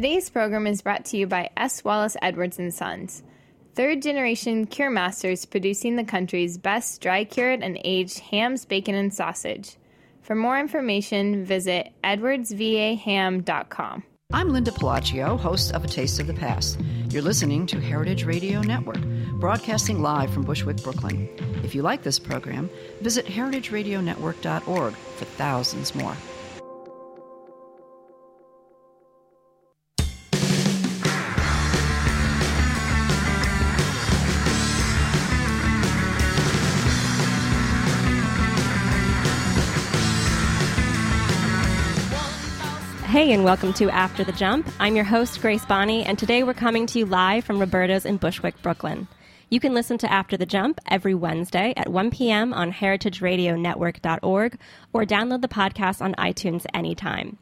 Today's program is brought to you by S. Wallace Edwards and Sons, third generation cure masters producing the country's best dry cured and aged hams, bacon, and sausage. For more information, visit edwardsvaham.com. I'm Linda Pelaccio, host of A Taste of the Past. You're listening to Heritage Radio Network, broadcasting live from Bushwick, Brooklyn. If you like this program, visit heritageradionetwork.org for thousands more. Hey, and welcome to After the Jump. I'm your host, Grace Bonney, and today we're coming to you live from Roberta's in Bushwick, Brooklyn. You can listen to After the Jump every Wednesday at 1 p.m. on heritageradionetwork.org or download the podcast on iTunes anytime.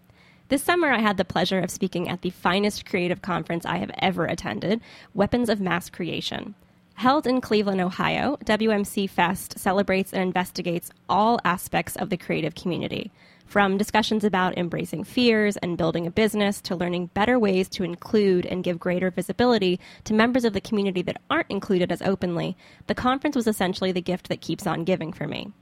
This summer, I had the pleasure of speaking at the finest creative conference I have ever attended Weapons of Mass Creation. Held in Cleveland, Ohio, WMC Fest celebrates and investigates all aspects of the creative community from discussions about embracing fears and building a business to learning better ways to include and give greater visibility to members of the community that aren't included as openly, the conference was essentially the gift that keeps on giving for me.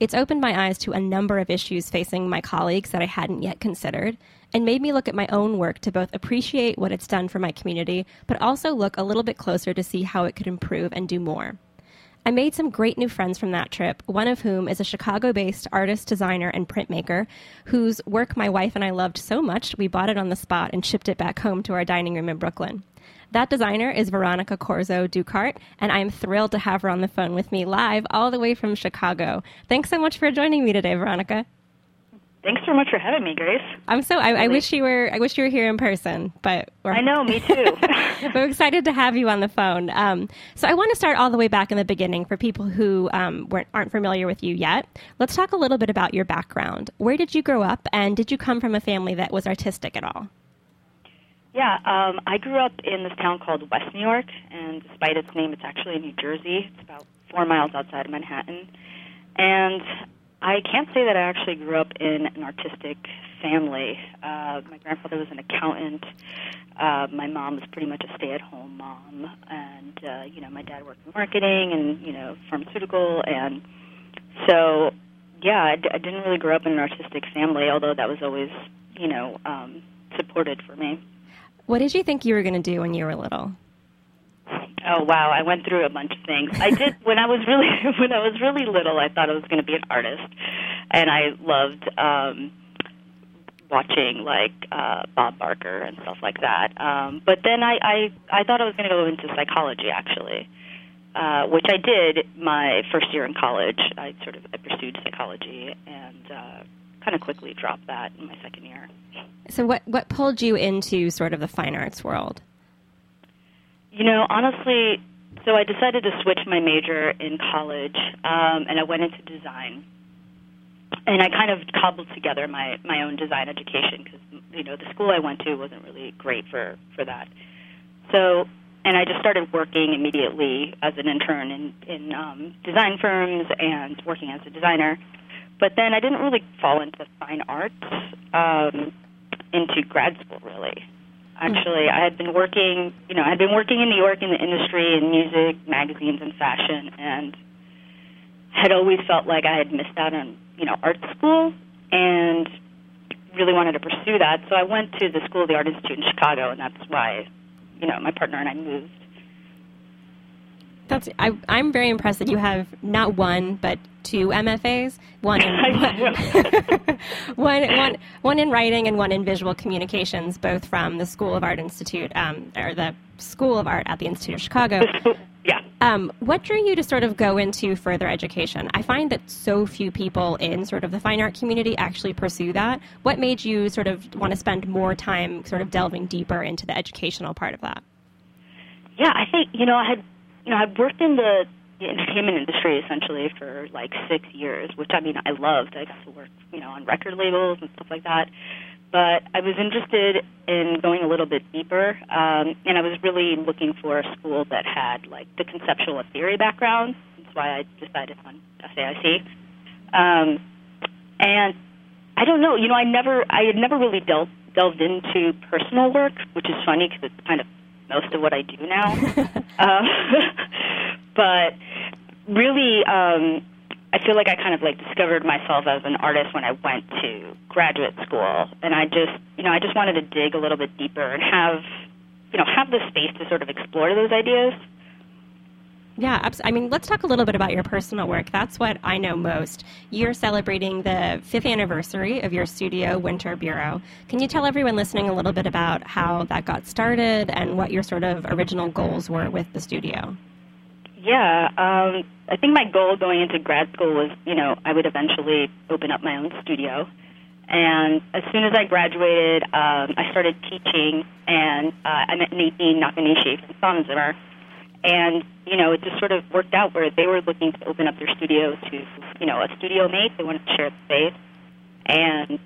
It's opened my eyes to a number of issues facing my colleagues that I hadn't yet considered, and made me look at my own work to both appreciate what it's done for my community, but also look a little bit closer to see how it could improve and do more. I made some great new friends from that trip, one of whom is a Chicago based artist, designer, and printmaker whose work my wife and I loved so much we bought it on the spot and shipped it back home to our dining room in Brooklyn. That designer is Veronica Corzo Duchardt, and I'm thrilled to have her on the phone with me live all the way from Chicago. Thanks so much for joining me today, Veronica. Thanks so much for having me, Grace. I'm so I, I, wish you were I wish you were here in person, but I know, me too. we're excited to have you on the phone. Um, so I want to start all the way back in the beginning for people who um, weren't aren't familiar with you yet. Let's talk a little bit about your background. Where did you grow up, and did you come from a family that was artistic at all? Yeah, um, I grew up in this town called West New York, and despite its name, it's actually in New Jersey. It's about four miles outside of Manhattan. And I can't say that I actually grew up in an artistic family. Uh, my grandfather was an accountant. Uh, my mom was pretty much a stay-at-home mom, and uh, you know, my dad worked in marketing and you know, pharmaceutical, and so yeah, I, d- I didn't really grow up in an artistic family, although that was always you know um, supported for me. What did you think you were going to do when you were little? Oh wow, I went through a bunch of things. I did when I was really when I was really little. I thought I was going to be an artist, and I loved um, watching like uh, Bob Barker and stuff like that. Um, but then I I, I thought I was going to go into psychology actually, uh, which I did my first year in college. I sort of I pursued psychology and uh, kind of quickly dropped that in my second year. So what what pulled you into sort of the fine arts world? You know, honestly, so I decided to switch my major in college, um, and I went into design. And I kind of cobbled together my my own design education because you know the school I went to wasn't really great for for that. So, and I just started working immediately as an intern in in um, design firms and working as a designer. But then I didn't really fall into fine arts um, into grad school really actually. I had been working, you know, I had been working in New York in the industry in music, magazines, and fashion, and had always felt like I had missed out on, you know, art school, and really wanted to pursue that. So I went to the School of the Art Institute in Chicago, and that's why, you know, my partner and I moved. That's I, I'm very impressed that you have not one but two MFAs, one in one, one, one in writing and one in visual communications, both from the School of Art Institute um, or the School of Art at the Institute of Chicago. Yeah. Um, what drew you to sort of go into further education? I find that so few people in sort of the fine art community actually pursue that. What made you sort of want to spend more time sort of delving deeper into the educational part of that? Yeah, I think you know I had you know, I've worked in the entertainment industry essentially for like six years, which I mean I loved. I got to work, you know, on record labels and stuff like that. But I was interested in going a little bit deeper, um, and I was really looking for a school that had like the conceptual and theory background. That's why I decided on SAIC. Um, and I don't know, you know, I never, I had never really dealt delved into personal work, which is funny because it's kind of most of what I do now. um, but really, um, I feel like I kind of like discovered myself as an artist when I went to graduate school, and I just, you know, I just wanted to dig a little bit deeper and have, you know, have the space to sort of explore those ideas. Yeah, I mean, let's talk a little bit about your personal work. That's what I know most. You're celebrating the fifth anniversary of your studio, Winter Bureau. Can you tell everyone listening a little bit about how that got started and what your sort of original goals were with the studio? Yeah, um, I think my goal going into grad school was, you know, I would eventually open up my own studio. And as soon as I graduated, um, I started teaching, and uh, I met Nadine Nakanishi from Sonnenzimmer and, you know, it just sort of worked out where they were looking to open up their studio to, you know, a studio mate. They wanted to share the space. And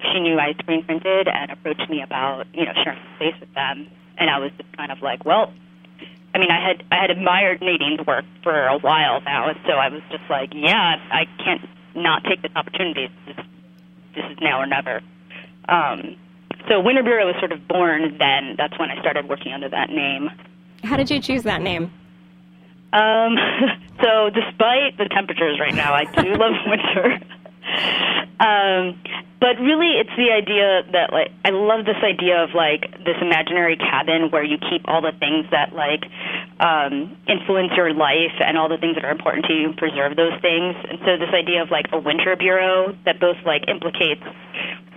she knew I screen printed and approached me about, you know, sharing the space with them. And I was just kind of like, well, I mean, I had I had admired Nadine's work for a while now, and so I was just like, yeah, I can't not take this opportunity. This, this is now or never. Um, so Winter Bureau was sort of born then. That's when I started working under that name. How did you choose that name? Um, so despite the temperatures right now, I do love winter. um, but really, it's the idea that like I love this idea of like this imaginary cabin where you keep all the things that like um, influence your life and all the things that are important to you, and preserve those things. And so this idea of like a winter bureau that both like implicates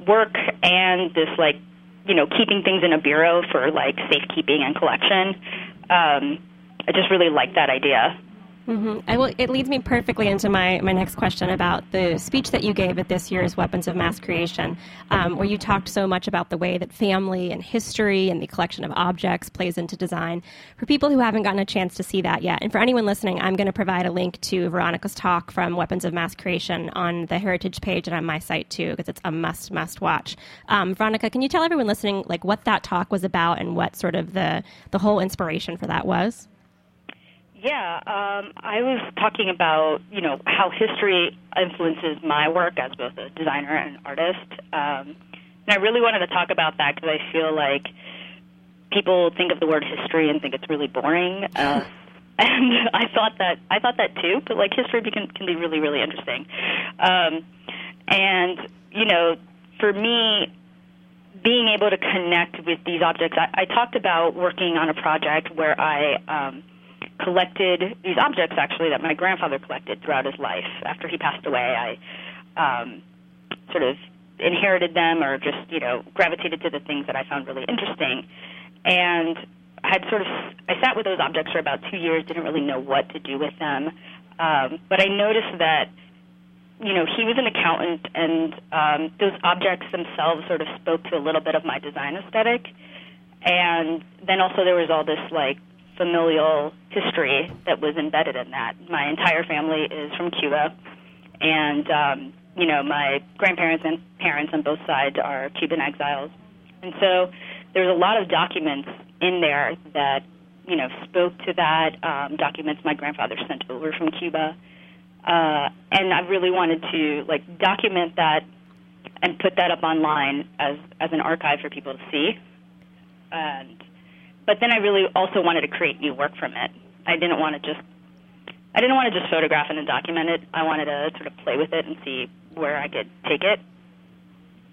work and this like you know keeping things in a bureau for like safekeeping and collection um, I just really like that idea. Mm-hmm. I will, it leads me perfectly into my, my next question about the speech that you gave at this year's Weapons of Mass Creation, um, where you talked so much about the way that family and history and the collection of objects plays into design. For people who haven't gotten a chance to see that yet, and for anyone listening, I'm going to provide a link to Veronica's talk from Weapons of Mass Creation on the Heritage page and on my site too, because it's a must must watch. Um, Veronica, can you tell everyone listening like what that talk was about and what sort of the the whole inspiration for that was? Yeah, um, I was talking about you know how history influences my work as both a designer and an artist, um, and I really wanted to talk about that because I feel like people think of the word history and think it's really boring, uh, and I thought that I thought that too. But like history can can be really really interesting, um, and you know for me being able to connect with these objects, I, I talked about working on a project where I um, collected these objects actually that my grandfather collected throughout his life. After he passed away, I um, sort of inherited them or just you know gravitated to the things that I found really interesting, and I had sort of I sat with those objects for about two years, didn't really know what to do with them, um, but I noticed that you know he was an accountant, and um, those objects themselves sort of spoke to a little bit of my design aesthetic, and then also there was all this like familial history that was embedded in that. My entire family is from Cuba, and um, you know my grandparents and parents on both sides are Cuban exiles, and so there's a lot of documents in there that you know spoke to that. Um, documents my grandfather sent over from Cuba, uh, and I really wanted to like document that and put that up online as as an archive for people to see. And but then I really also wanted to create new work from it. I didn't want to just I didn't want to just photograph it and document it. I wanted to sort of play with it and see where I could take it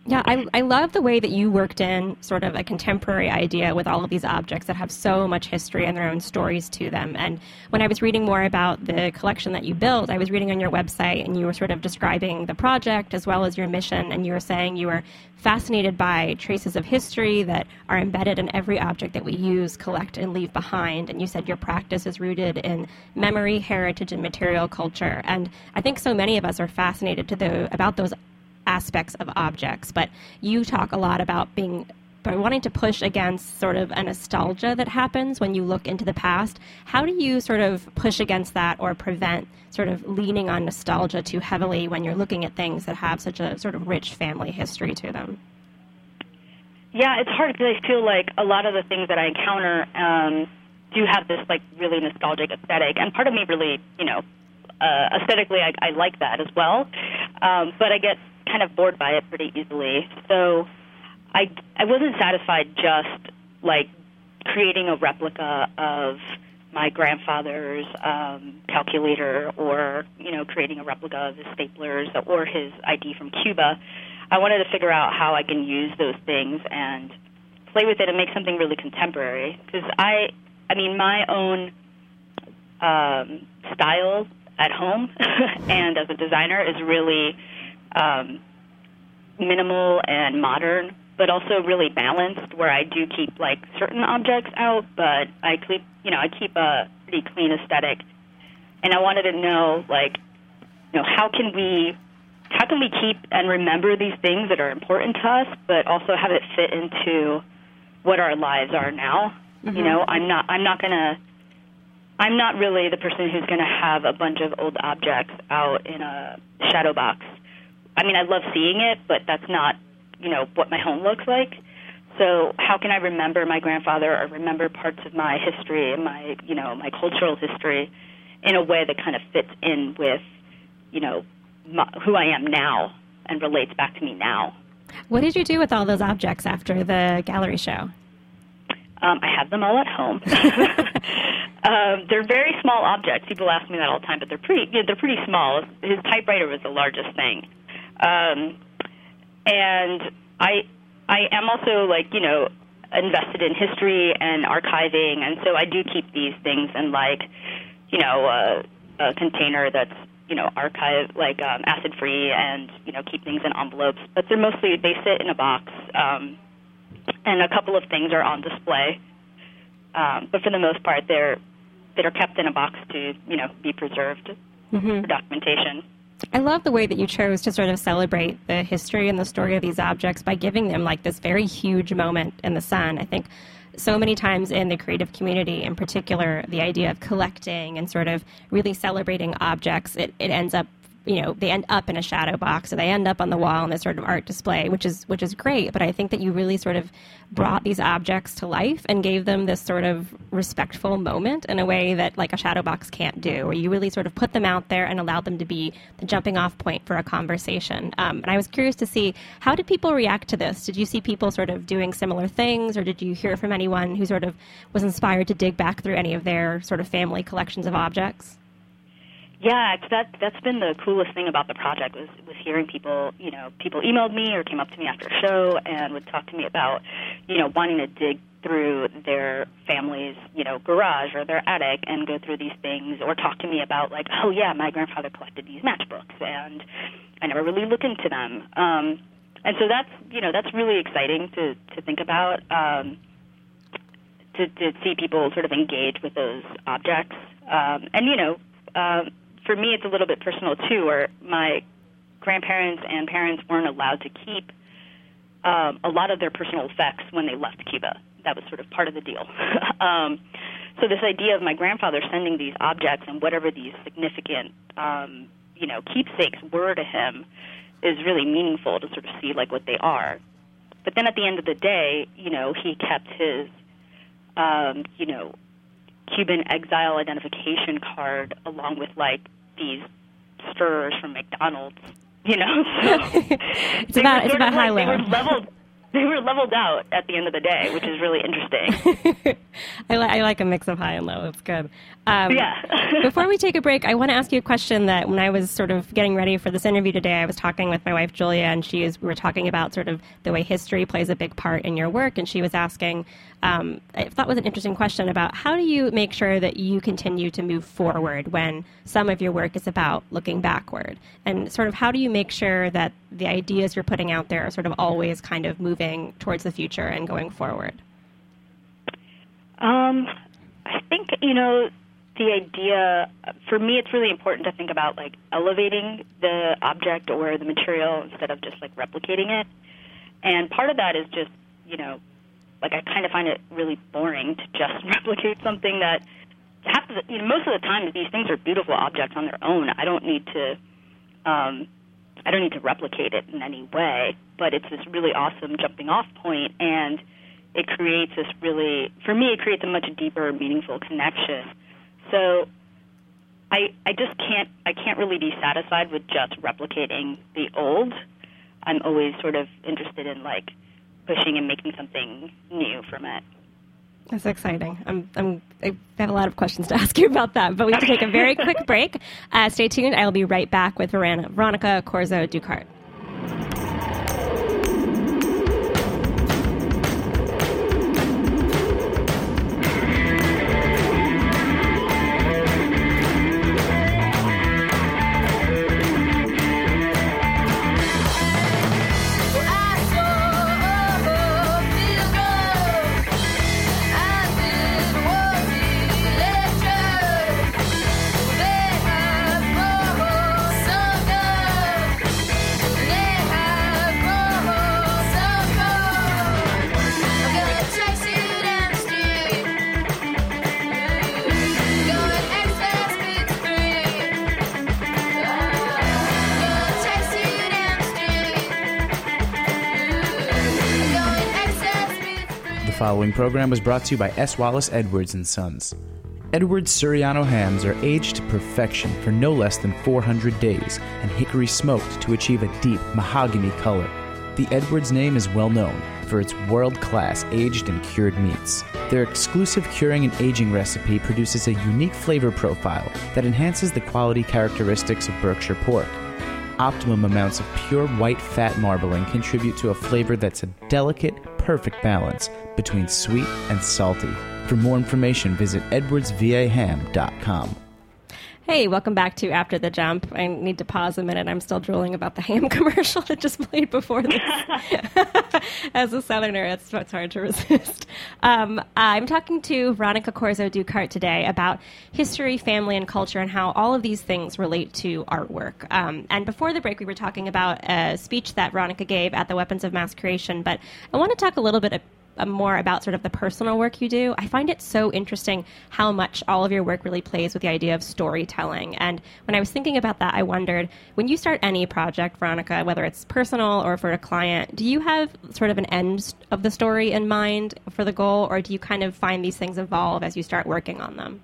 yeah, I, I love the way that you worked in sort of a contemporary idea with all of these objects that have so much history and their own stories to them. And when I was reading more about the collection that you built, I was reading on your website and you were sort of describing the project as well as your mission. And you were saying you were fascinated by traces of history that are embedded in every object that we use, collect, and leave behind. And you said your practice is rooted in memory, heritage, and material culture. And I think so many of us are fascinated to the, about those aspects of objects, but you talk a lot about being by wanting to push against sort of a nostalgia that happens when you look into the past. How do you sort of push against that or prevent sort of leaning on nostalgia too heavily when you're looking at things that have such a sort of rich family history to them? Yeah, it's hard because I feel like a lot of the things that I encounter um, do have this like really nostalgic aesthetic, and part of me really, you know, uh, aesthetically, I, I like that as well. Um, but I get kind of bored by it pretty easily. So I I wasn't satisfied just like creating a replica of my grandfather's um, calculator or you know creating a replica of his staplers or his ID from Cuba. I wanted to figure out how I can use those things and play with it and make something really contemporary because I I mean my own um, style at home and as a designer is really um, minimal and modern but also really balanced where I do keep like certain objects out, but I keep you know I keep a pretty clean aesthetic, and I wanted to know like you know how can we how can we keep and remember these things that are important to us, but also have it fit into what our lives are now. Mm-hmm. You know, I'm not I'm not gonna I'm not really the person who's going to have a bunch of old objects out in a shadow box. I mean, I love seeing it, but that's not you know what my home looks like. So how can I remember my grandfather or remember parts of my history and my you know my cultural history in a way that kind of fits in with you know my, who I am now and relates back to me now. What did you do with all those objects after the gallery show? Um, I have them all at home. um, they're very small objects. People ask me that all the time, but they're pretty. You know, they're pretty small. His typewriter was the largest thing. Um, and I I am also like you know invested in history and archiving, and so I do keep these things in like you know a, a container that's you know archive like um, acid free and you know keep things in envelopes. But they're mostly they sit in a box, um, and a couple of things are on display. Um, but for the most part, they're that are kept in a box to you know be preserved mm-hmm. for documentation. I love the way that you chose to sort of celebrate the history and the story of these objects by giving them like this very huge moment in the sun. I think so many times in the creative community, in particular, the idea of collecting and sort of really celebrating objects, it, it ends up you know they end up in a shadow box or they end up on the wall in this sort of art display which is which is great. But i think that you really sort of brought these objects to life and gave them this sort of respectful moment in a way that like a shadow box can't do where you really sort of put them out there and allowed them to be the jumping off point for a conversation. Um, and i was curious to see how did people react to this? Did you see people sort of doing similar things or did you hear from anyone who sort of was inspired to dig back through any of their sort of family collections of objects yeah, that that's been the coolest thing about the project was was hearing people, you know, people emailed me or came up to me after a show and would talk to me about, you know, wanting to dig through their family's, you know, garage or their attic and go through these things or talk to me about like, oh yeah, my grandfather collected these matchbooks and I never really looked into them. Um and so that's, you know, that's really exciting to to think about um to to see people sort of engage with those objects. Um and you know, um for me, it's a little bit personal too, where my grandparents and parents weren't allowed to keep um, a lot of their personal effects when they left Cuba. That was sort of part of the deal. um, so this idea of my grandfather sending these objects and whatever these significant, um, you know, keepsakes were to him is really meaningful to sort of see like what they are. But then at the end of the day, you know, he kept his, um, you know, Cuban exile identification card along with like these stirrers from McDonald's. You know, so it's about it's about high They were leveled. They were leveled out at the end of the day, which is really interesting. I, li- I like a mix of high and low. It's good. Um, yeah. before we take a break, I want to ask you a question that when I was sort of getting ready for this interview today, I was talking with my wife Julia, and she is we were talking about sort of the way history plays a big part in your work, and she was asking, um, I thought was an interesting question about how do you make sure that you continue to move forward when some of your work is about looking backward, and sort of how do you make sure that the ideas you're putting out there are sort of always kind of moving towards the future and going forward. Um, I think you know the idea for me it's really important to think about like elevating the object or the material instead of just like replicating it and part of that is just you know like i kind of find it really boring to just replicate something that half of the, you know most of the time these things are beautiful objects on their own i don't need to um i don't need to replicate it in any way but it's this really awesome jumping off point and it creates this really for me it creates a much deeper meaningful connection so I I just can't I can't really be satisfied with just replicating the old. I'm always sort of interested in like pushing and making something new from it. That's exciting. I'm, I'm, I have a lot of questions to ask you about that, but we have to take a very quick break. Uh, stay tuned. I will be right back with Veronica Corzo Duchardt. Following program was brought to you by S. Wallace Edwards and Sons. Edwards Surryano hams are aged to perfection for no less than 400 days and hickory smoked to achieve a deep mahogany color. The Edwards name is well known for its world class aged and cured meats. Their exclusive curing and aging recipe produces a unique flavor profile that enhances the quality characteristics of Berkshire pork. Optimum amounts of pure white fat marbling contribute to a flavor that's a delicate, perfect balance between sweet and salty. For more information, visit edwardsvaham.com. Hey, welcome back to After the Jump. I need to pause a minute. I'm still drooling about the ham commercial that just played before this. As a Southerner, it's, it's hard to resist. Um, I'm talking to Veronica Corzo Duchardt today about history, family, and culture, and how all of these things relate to artwork. Um, and before the break, we were talking about a speech that Veronica gave at the Weapons of Mass Creation, but I want to talk a little bit more about sort of the personal work you do, I find it so interesting how much all of your work really plays with the idea of storytelling. And when I was thinking about that, I wondered when you start any project, Veronica, whether it's personal or for a client, do you have sort of an end of the story in mind for the goal, or do you kind of find these things evolve as you start working on them?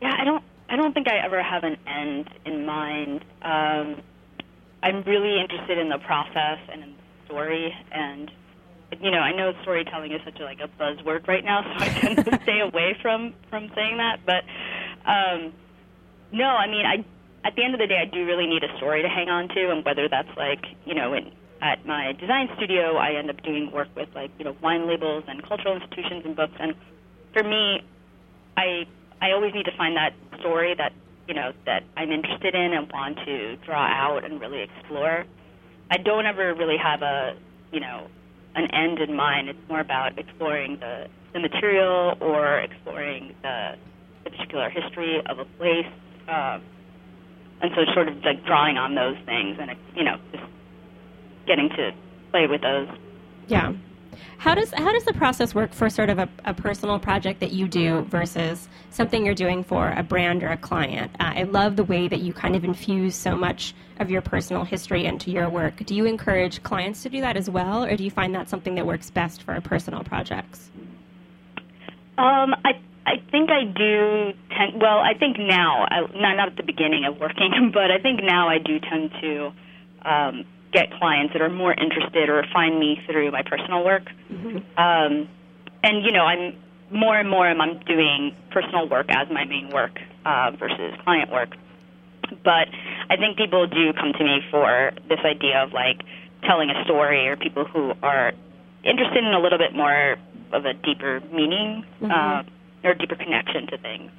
Yeah, I don't. I don't think I ever have an end in mind. Um, I'm really interested in the process and in the story, and you know, I know storytelling is such a, like a buzzword right now, so I tend to stay away from from saying that. But um, no, I mean, I at the end of the day, I do really need a story to hang on to, and whether that's like you know, in, at my design studio, I end up doing work with like you know wine labels and cultural institutions and books, and for me, I I always need to find that story that you know that I'm interested in and want to draw out and really explore. I don't ever really have a you know an end in mind. It's more about exploring the, the material or exploring the, the particular history of a place. Um, and so sort of like drawing on those things and, you know, just getting to play with those. Yeah. How does how does the process work for sort of a, a, personal project that you do versus something you're doing for a brand or a client? Uh, I love the way that you kind of infuse so much of your personal history into your work. Do you encourage clients to do that as well, or do you find that something that works best for personal projects? Um, I I think I do tend. Well, I think now, I, not not at the beginning of working, but I think now I do tend to. Um, get clients that are more interested or find me through my personal work. Mm-hmm. Um, and you know, I'm more and more I'm doing personal work as my main work uh, versus client work. But I think people do come to me for this idea of like telling a story, or people who are interested in a little bit more of a deeper meaning mm-hmm. uh, or deeper connection to things.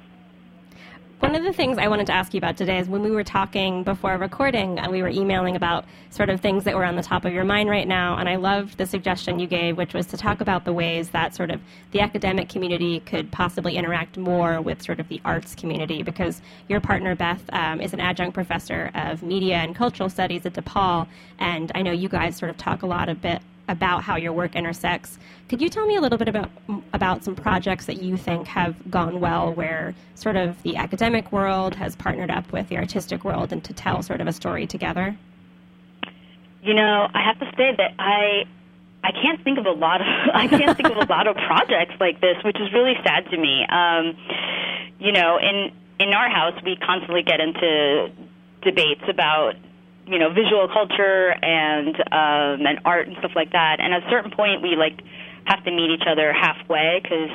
One of the things I wanted to ask you about today is when we were talking before recording, uh, we were emailing about sort of things that were on the top of your mind right now, and I loved the suggestion you gave, which was to talk about the ways that sort of the academic community could possibly interact more with sort of the arts community, because your partner Beth um, is an adjunct professor of media and cultural studies at DePaul, and I know you guys sort of talk a lot a bit about how your work intersects. Could you tell me a little bit about about some projects that you think have gone well, where sort of the academic world has partnered up with the artistic world, and to tell sort of a story together? You know, I have to say that I I can't think of a lot of I can't think of a lot of projects like this, which is really sad to me. Um, you know, in in our house, we constantly get into debates about you know visual culture and um, and art and stuff like that. And at a certain point, we like have to meet each other halfway because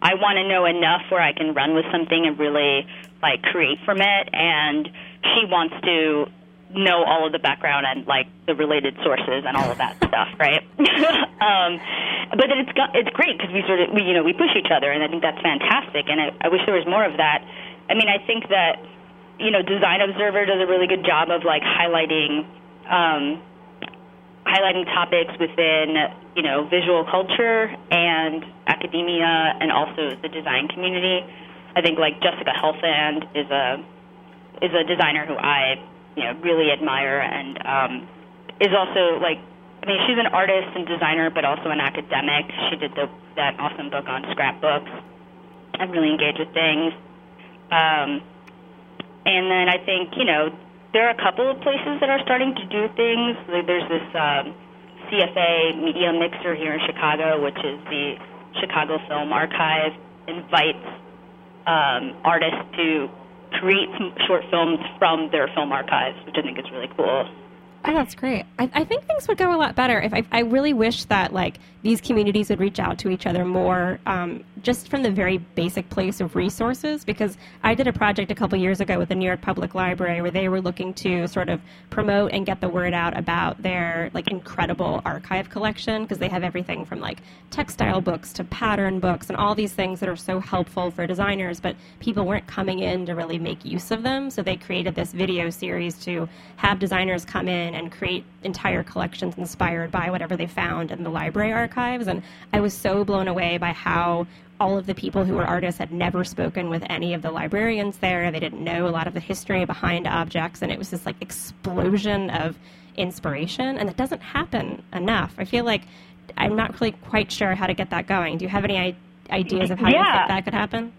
I want to know enough where I can run with something and really like create from it, and she wants to know all of the background and like the related sources and all of that stuff, right? um, but then it's it's great because we sort of we you know we push each other, and I think that's fantastic. And I, I wish there was more of that. I mean, I think that you know Design Observer does a really good job of like highlighting um, highlighting topics within you know visual culture and academia and also the design community. I think like Jessica Helfand is a is a designer who I you know really admire and um, is also like I mean she's an artist and designer but also an academic. She did the that awesome book on scrapbooks. I'm really engaged with things. Um, and then I think you know there are a couple of places that are starting to do things. There's this um, CFA Media Mixer here in Chicago, which is the Chicago Film Archive, invites um, artists to create short films from their film archives, which I think is really cool. Oh, that's great. I, I, think things would go a lot better if I, I, really wish that like these communities would reach out to each other more, um, just from the very basic place of resources. Because I did a project a couple years ago with the New York Public Library where they were looking to sort of promote and get the word out about their like incredible archive collection because they have everything from like textile books to pattern books and all these things that are so helpful for designers, but people weren't coming in to really make use of them. So they created this video series to have designers come in and create entire collections inspired by whatever they found in the library archives. And I was so blown away by how all of the people who were artists had never spoken with any of the librarians there. They didn't know a lot of the history behind objects, and it was this like explosion of inspiration. And it doesn't happen enough. I feel like I'm not really quite sure how to get that going. Do you have any ideas of how yeah. you think that could happen?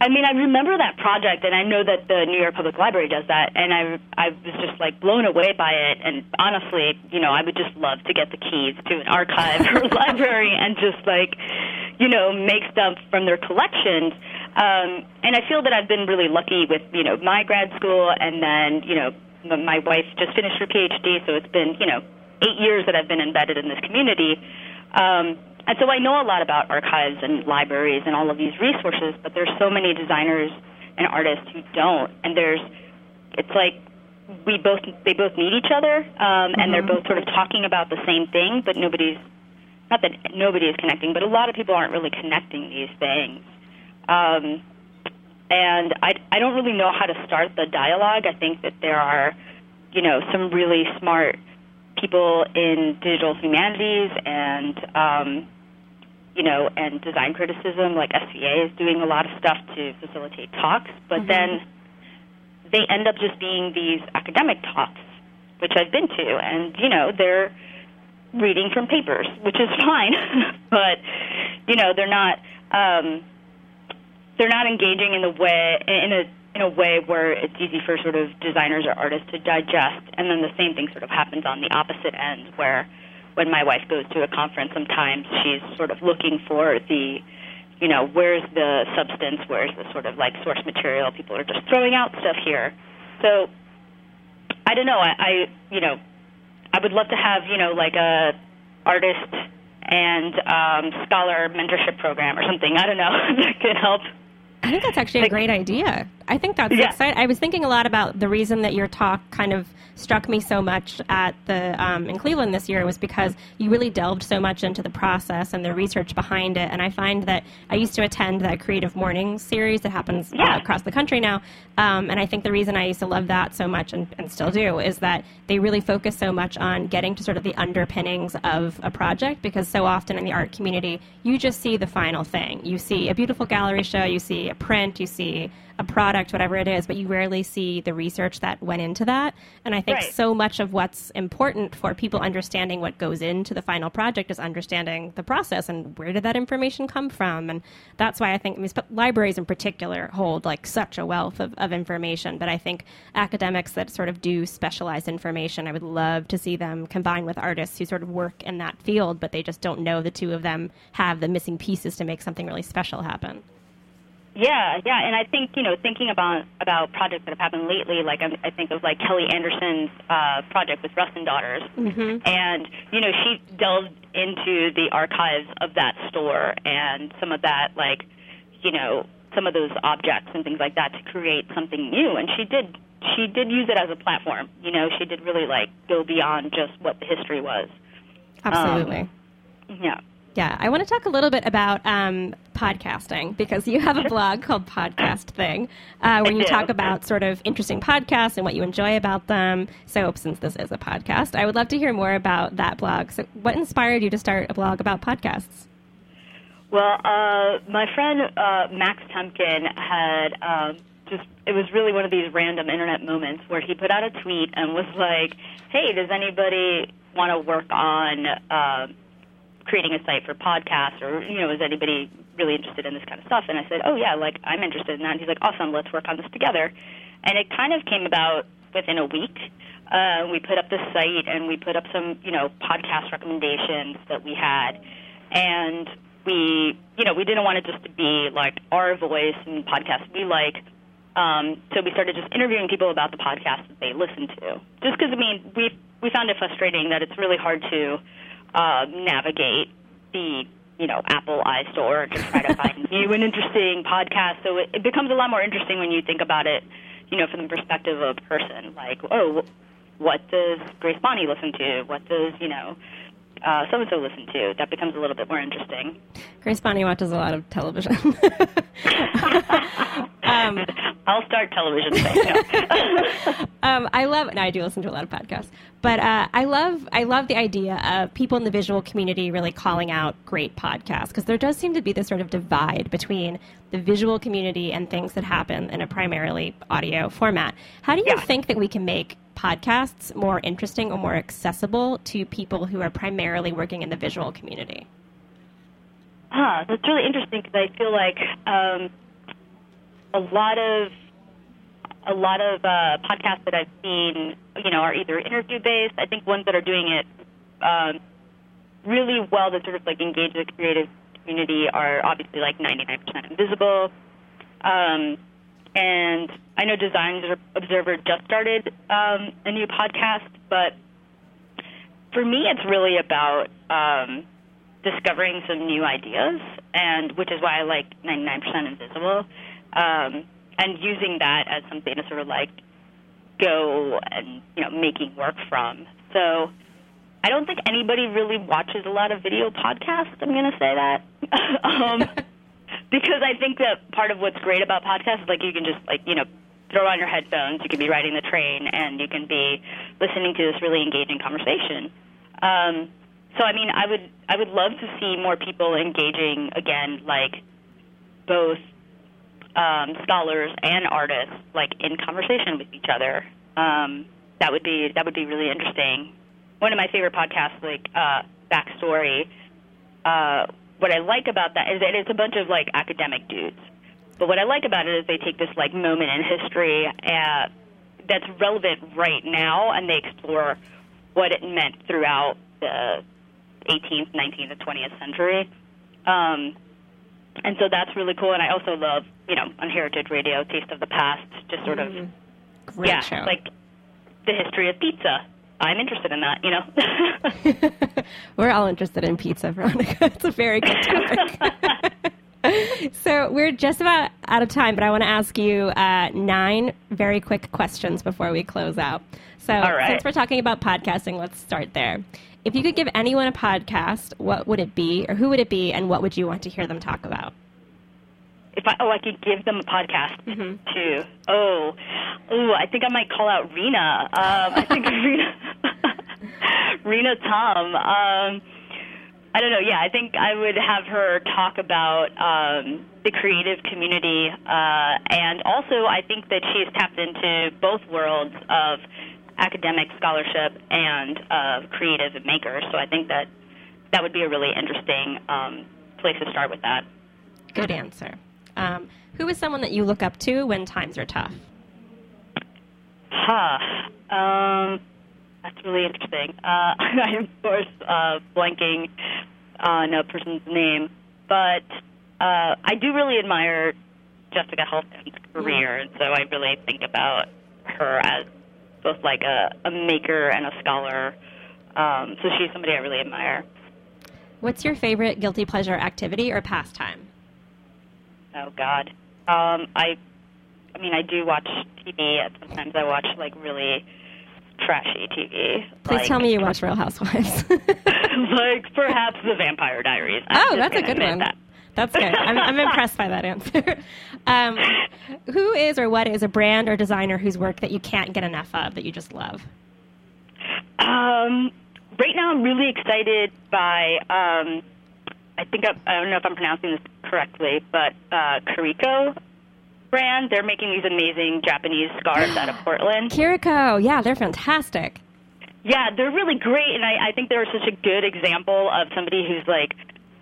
I mean, I remember that project, and I know that the New York Public Library does that, and I I was just like blown away by it. And honestly, you know, I would just love to get the keys to an archive or library and just like, you know, make stuff from their collections. Um, and I feel that I've been really lucky with you know my grad school, and then you know my wife just finished her PhD, so it's been you know eight years that I've been embedded in this community. Um, and so I know a lot about archives and libraries and all of these resources, but there's so many designers and artists who don't. And there's, it's like we both, they both need each other, um, mm-hmm. and they're mm-hmm. both sort of talking about the same thing, but nobody's, not that nobody is connecting, but a lot of people aren't really connecting these things. Um, and I, I don't really know how to start the dialogue. I think that there are, you know, some really smart people in digital humanities and um, you know, and design criticism, like SVA is doing a lot of stuff to facilitate talks, but mm-hmm. then they end up just being these academic talks, which I've been to, and you know, they're reading from papers, which is fine, but you know, they're not um, they're not engaging in the way in a in a way where it's easy for sort of designers or artists to digest, and then the same thing sort of happens on the opposite end where when my wife goes to a conference, sometimes she's sort of looking for the, you know, where's the substance, where's the sort of like source material. People are just throwing out stuff here. So I don't know. I, I you know, I would love to have you know like a artist and um, scholar mentorship program or something. I don't know that could help. I think that's actually a great idea. I think that's yeah. exciting. I was thinking a lot about the reason that your talk kind of struck me so much at the um, in Cleveland this year was because you really delved so much into the process and the research behind it. And I find that I used to attend that Creative Mornings series that happens yeah. uh, across the country now. Um, and I think the reason I used to love that so much and, and still do is that they really focus so much on getting to sort of the underpinnings of a project because so often in the art community you just see the final thing. You see a beautiful gallery show, you see a print, you see a product, whatever it is, but you rarely see the research that went into that. And I think right. so much of what's important for people understanding what goes into the final project is understanding the process and where did that information come from. And that's why I think I mean, libraries in particular hold like such a wealth of, of information. But I think academics that sort of do specialized information, I would love to see them combine with artists who sort of work in that field, but they just don't know the two of them have the missing pieces to make something really special happen. Yeah, yeah, and I think you know, thinking about about projects that have happened lately, like I, I think of like Kelly Anderson's uh, project with Russ & Daughters, Mm-hmm. and you know, she delved into the archives of that store and some of that, like you know, some of those objects and things like that to create something new, and she did she did use it as a platform. You know, she did really like go beyond just what the history was. Absolutely. Yeah. Yeah, I want to talk a little bit about um, podcasting because you have a blog called Podcast Thing, uh, where you talk about sort of interesting podcasts and what you enjoy about them. So, since this is a podcast, I would love to hear more about that blog. So, what inspired you to start a blog about podcasts? Well, uh, my friend uh, Max Temkin had um, just, it was really one of these random internet moments where he put out a tweet and was like, hey, does anybody want to work on uh, creating a site for podcasts or, you know, is anybody really interested in this kind of stuff? And I said, oh, yeah, like, I'm interested in that. And he's like, awesome, let's work on this together. And it kind of came about within a week. Uh, we put up the site and we put up some, you know, podcast recommendations that we had. And we, you know, we didn't want it just to be like our voice and podcasts we like. Um, so we started just interviewing people about the podcasts that they listen to. Just because, I mean, we we found it frustrating that it's really hard to uh, navigate the you know Apple iStore to try to find new and interesting podcasts. So it, it becomes a lot more interesting when you think about it, you know, from the perspective of a person. Like, oh, what does Grace Bonney listen to? What does you know uh, so and so listen to? That becomes a little bit more interesting. Grace Bonney watches a lot of television. um, I'll start television thing. um, I love, and I do listen to a lot of podcasts, but uh, I love, I love the idea of people in the visual community really calling out great podcasts because there does seem to be this sort of divide between the visual community and things that happen in a primarily audio format. How do you Yeah. think that we can make podcasts more interesting or more accessible to people who are primarily working in the visual community? Huh, that's really interesting because I feel like um, a lot of a lot of uh, podcasts that I've seen, you know, are either interview based. I think ones that are doing it um, really well that sort of like engage the creative community are obviously like 99% invisible. Um, and I know Design Observer just started um, a new podcast, but for me, it's really about um, discovering some new ideas, and which is why I like 99% Invisible, um, and using that as something to sort of like go and you know making work from. So I don't think anybody really watches a lot of video podcasts. I'm going to say that. um, because I think that part of what's great about podcasts is like you can just like you know throw on your headphones, you can be riding the train, and you can be listening to this really engaging conversation. Um, so I mean, I would I would love to see more people engaging again, like both um, scholars and artists, like in conversation with each other. Um, that would be that would be really interesting. One of my favorite podcasts, like uh, Backstory. Uh, what I like about that is that it's a bunch of like academic dudes. But what I like about it is they take this like moment in history uh, that's relevant right now, and they explore what it meant throughout the 18th, 19th, and 20th century. Um, and so that's really cool. And I also love, you know, on Heritage Radio, Taste of the Past, just sort of, Great yeah, show. like the history of pizza. I'm interested in that, you know. We're all interested in pizza, Veronica. It's a very good topic. so we're just about out of time, but I want to ask you uh, nine very quick questions before we close out. So right. since we're talking about podcasting, let's start there. If you could give anyone a podcast, what would it be, or who would it be, and what would you want to hear them talk about? If I oh I could give them a podcast Mm-hmm. too. Oh, oh, I think I might call out Rena. Um, I think Rena, Rena Tom. Um, I don't know. Yeah, I think I would have her talk about um, the creative community, uh, and also I think that she's tapped into both worlds of academic scholarship and of creative and makers. So I think that that would be a really interesting um, place to start with that. Good answer. Um, who is someone that you look up to when times are tough? Huh. Um, that's really interesting. Uh, I'm, of course, uh, blanking on a person's name, but uh, I do really admire Jessica Halston's career, and so I really think about her as both like a, a maker and a scholar. Um, so she's somebody I really admire. What's your favorite guilty pleasure activity or pastime? Oh God, um, I, I mean, I do watch TV. Sometimes I watch like really trashy TV. Please like, tell me you watch Real Housewives. like perhaps The Vampire Diaries. I'm oh, that's a good one. That. That's good. I'm, I'm impressed by that answer. Um, who is or what is a brand or designer whose work that you can't get enough of that you just love? Um, right now, I'm really excited by. Um, I think I'm, I don't know if I'm pronouncing this correctly, but uh, Kariko brand. They're making these amazing Japanese scarves out of Portland. Kiriko. Yeah, they're fantastic. Yeah, they're really great, and I, I think they're such a good example of somebody who's like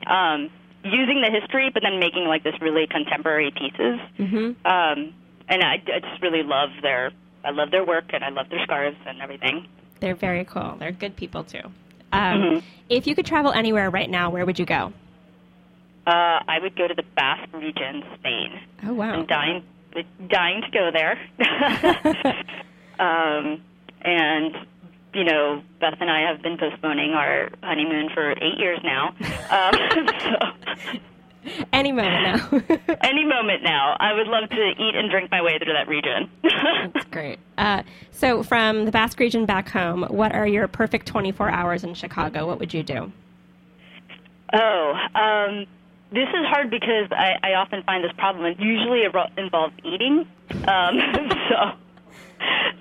um, using the history, but then making like this really contemporary pieces. Mm-hmm. Um, and I, I just really love their. I love their work, and I love their scarves and everything. They're very cool. They're good people too. Um, Mhm. If you could travel anywhere right now, where would you go? Uh, I would go to the Basque region, Spain. Oh wow. I'm dying, dying to go there. um, and you know, Beth and I have been postponing our honeymoon for eight years now. Um, so Any moment now. any moment now, I would love to eat and drink my way through that region. That's great. Uh, so, from the Basque region back home, what are your perfect 24 hours in Chicago? What would you do? Oh, um, this is hard because I, I often find this problem. It usually involves eating. Um, so,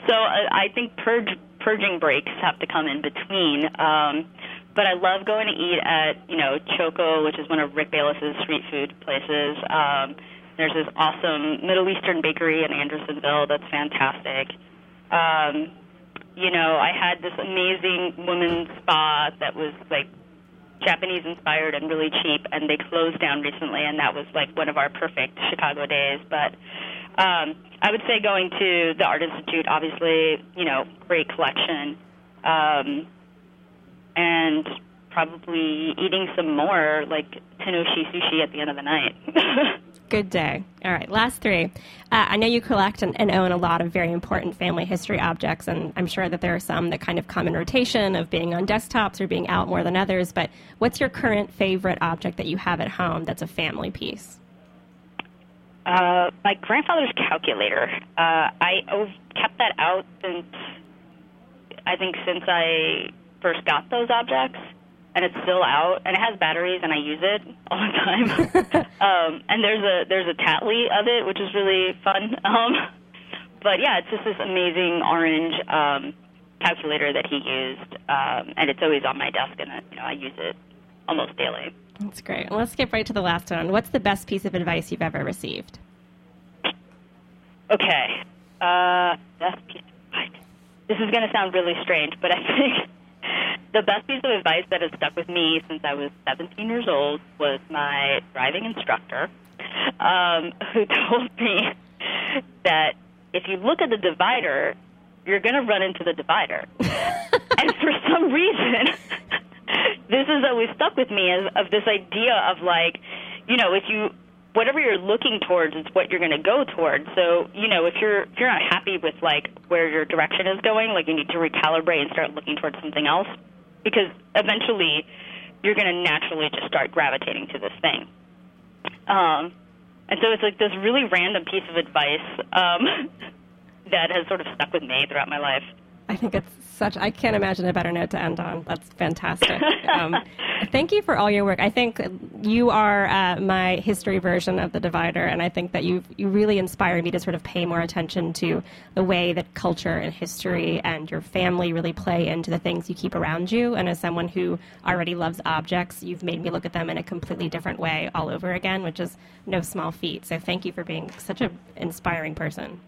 so I, I think purge, purging breaks have to come in between. Um, but I love going to eat at you know Xoco, which is one of Rick Bayless's street food places. Um, there's this awesome Middle Eastern bakery in Andersonville that's fantastic. Um, you know, I had this amazing women's spa that was like Japanese inspired and really cheap, and they closed down recently, and that was like one of our perfect Chicago days. But um, I would say going to the Art Institute, obviously, you know, great collection, um, and probably eating some more like Tanoshii sushi at the end of the night. Good day. All right, last three. Uh, I know you collect and, and own a lot of very important family history objects, and I'm sure that there are some that kind of come in rotation of being on desktops or being out more than others. But what's your current favorite object that you have at home that's a family piece? Uh, my grandfather's calculator. Uh, I kept that out since I think since I first got those objects, and it's still out, and it has batteries, and I use it all the time. um, and there's a there's a Tatley of it, which is really fun. Um, but yeah, it's just this amazing orange um, calculator that he used, um, and it's always on my desk, and you know I use it almost daily. That's great. Well, let's skip right to the last one. What's the best piece of advice you've ever received? Okay. Uh, best piece of advice. This is going to sound really strange, but I think the best piece of advice that has stuck with me since I was 17 years old was my driving instructor, um, who told me that if you look at the divider, you're going to run into the divider. and for some reason, this has always stuck with me as of this idea of like, you know, if you whatever you're looking towards is what you're going to go towards. So, you know, if you're if you're not happy with like where your direction is going, like you need to recalibrate and start looking towards something else because eventually you're going to naturally just start gravitating to this thing. Um, and so it's like this really random piece of advice um, that has sort of stuck with me throughout my life. I think it's such. I can't imagine a better note to end on. That's fantastic. Um, thank you for all your work. I think you are uh, my history version of the divider, and I think that you you really inspire me to sort of pay more attention to the way that culture and history and your family really play into the things you keep around you. And as someone who already loves objects, you've made me look at them in a completely different way all over again, which is no small feat. So thank you for being such an inspiring person.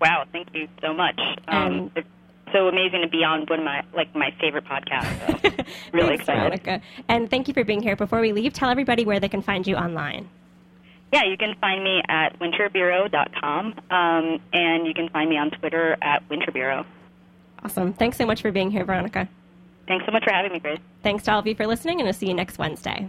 Wow, thank you so much. Um, Um, so amazing to be on one of my like my favorite podcasts. So really Thanks, excited. Veronica. And thank you for being here. Before we leave, tell everybody where they can find you online. Yeah, you can find me at winterbureau.com, um, and you can find me on Twitter at winterbureau. Awesome. Thanks so much for being here, Veronica. Thanks so much for having me, Grace. Thanks to all of you for listening, and we'll see you next Wednesday.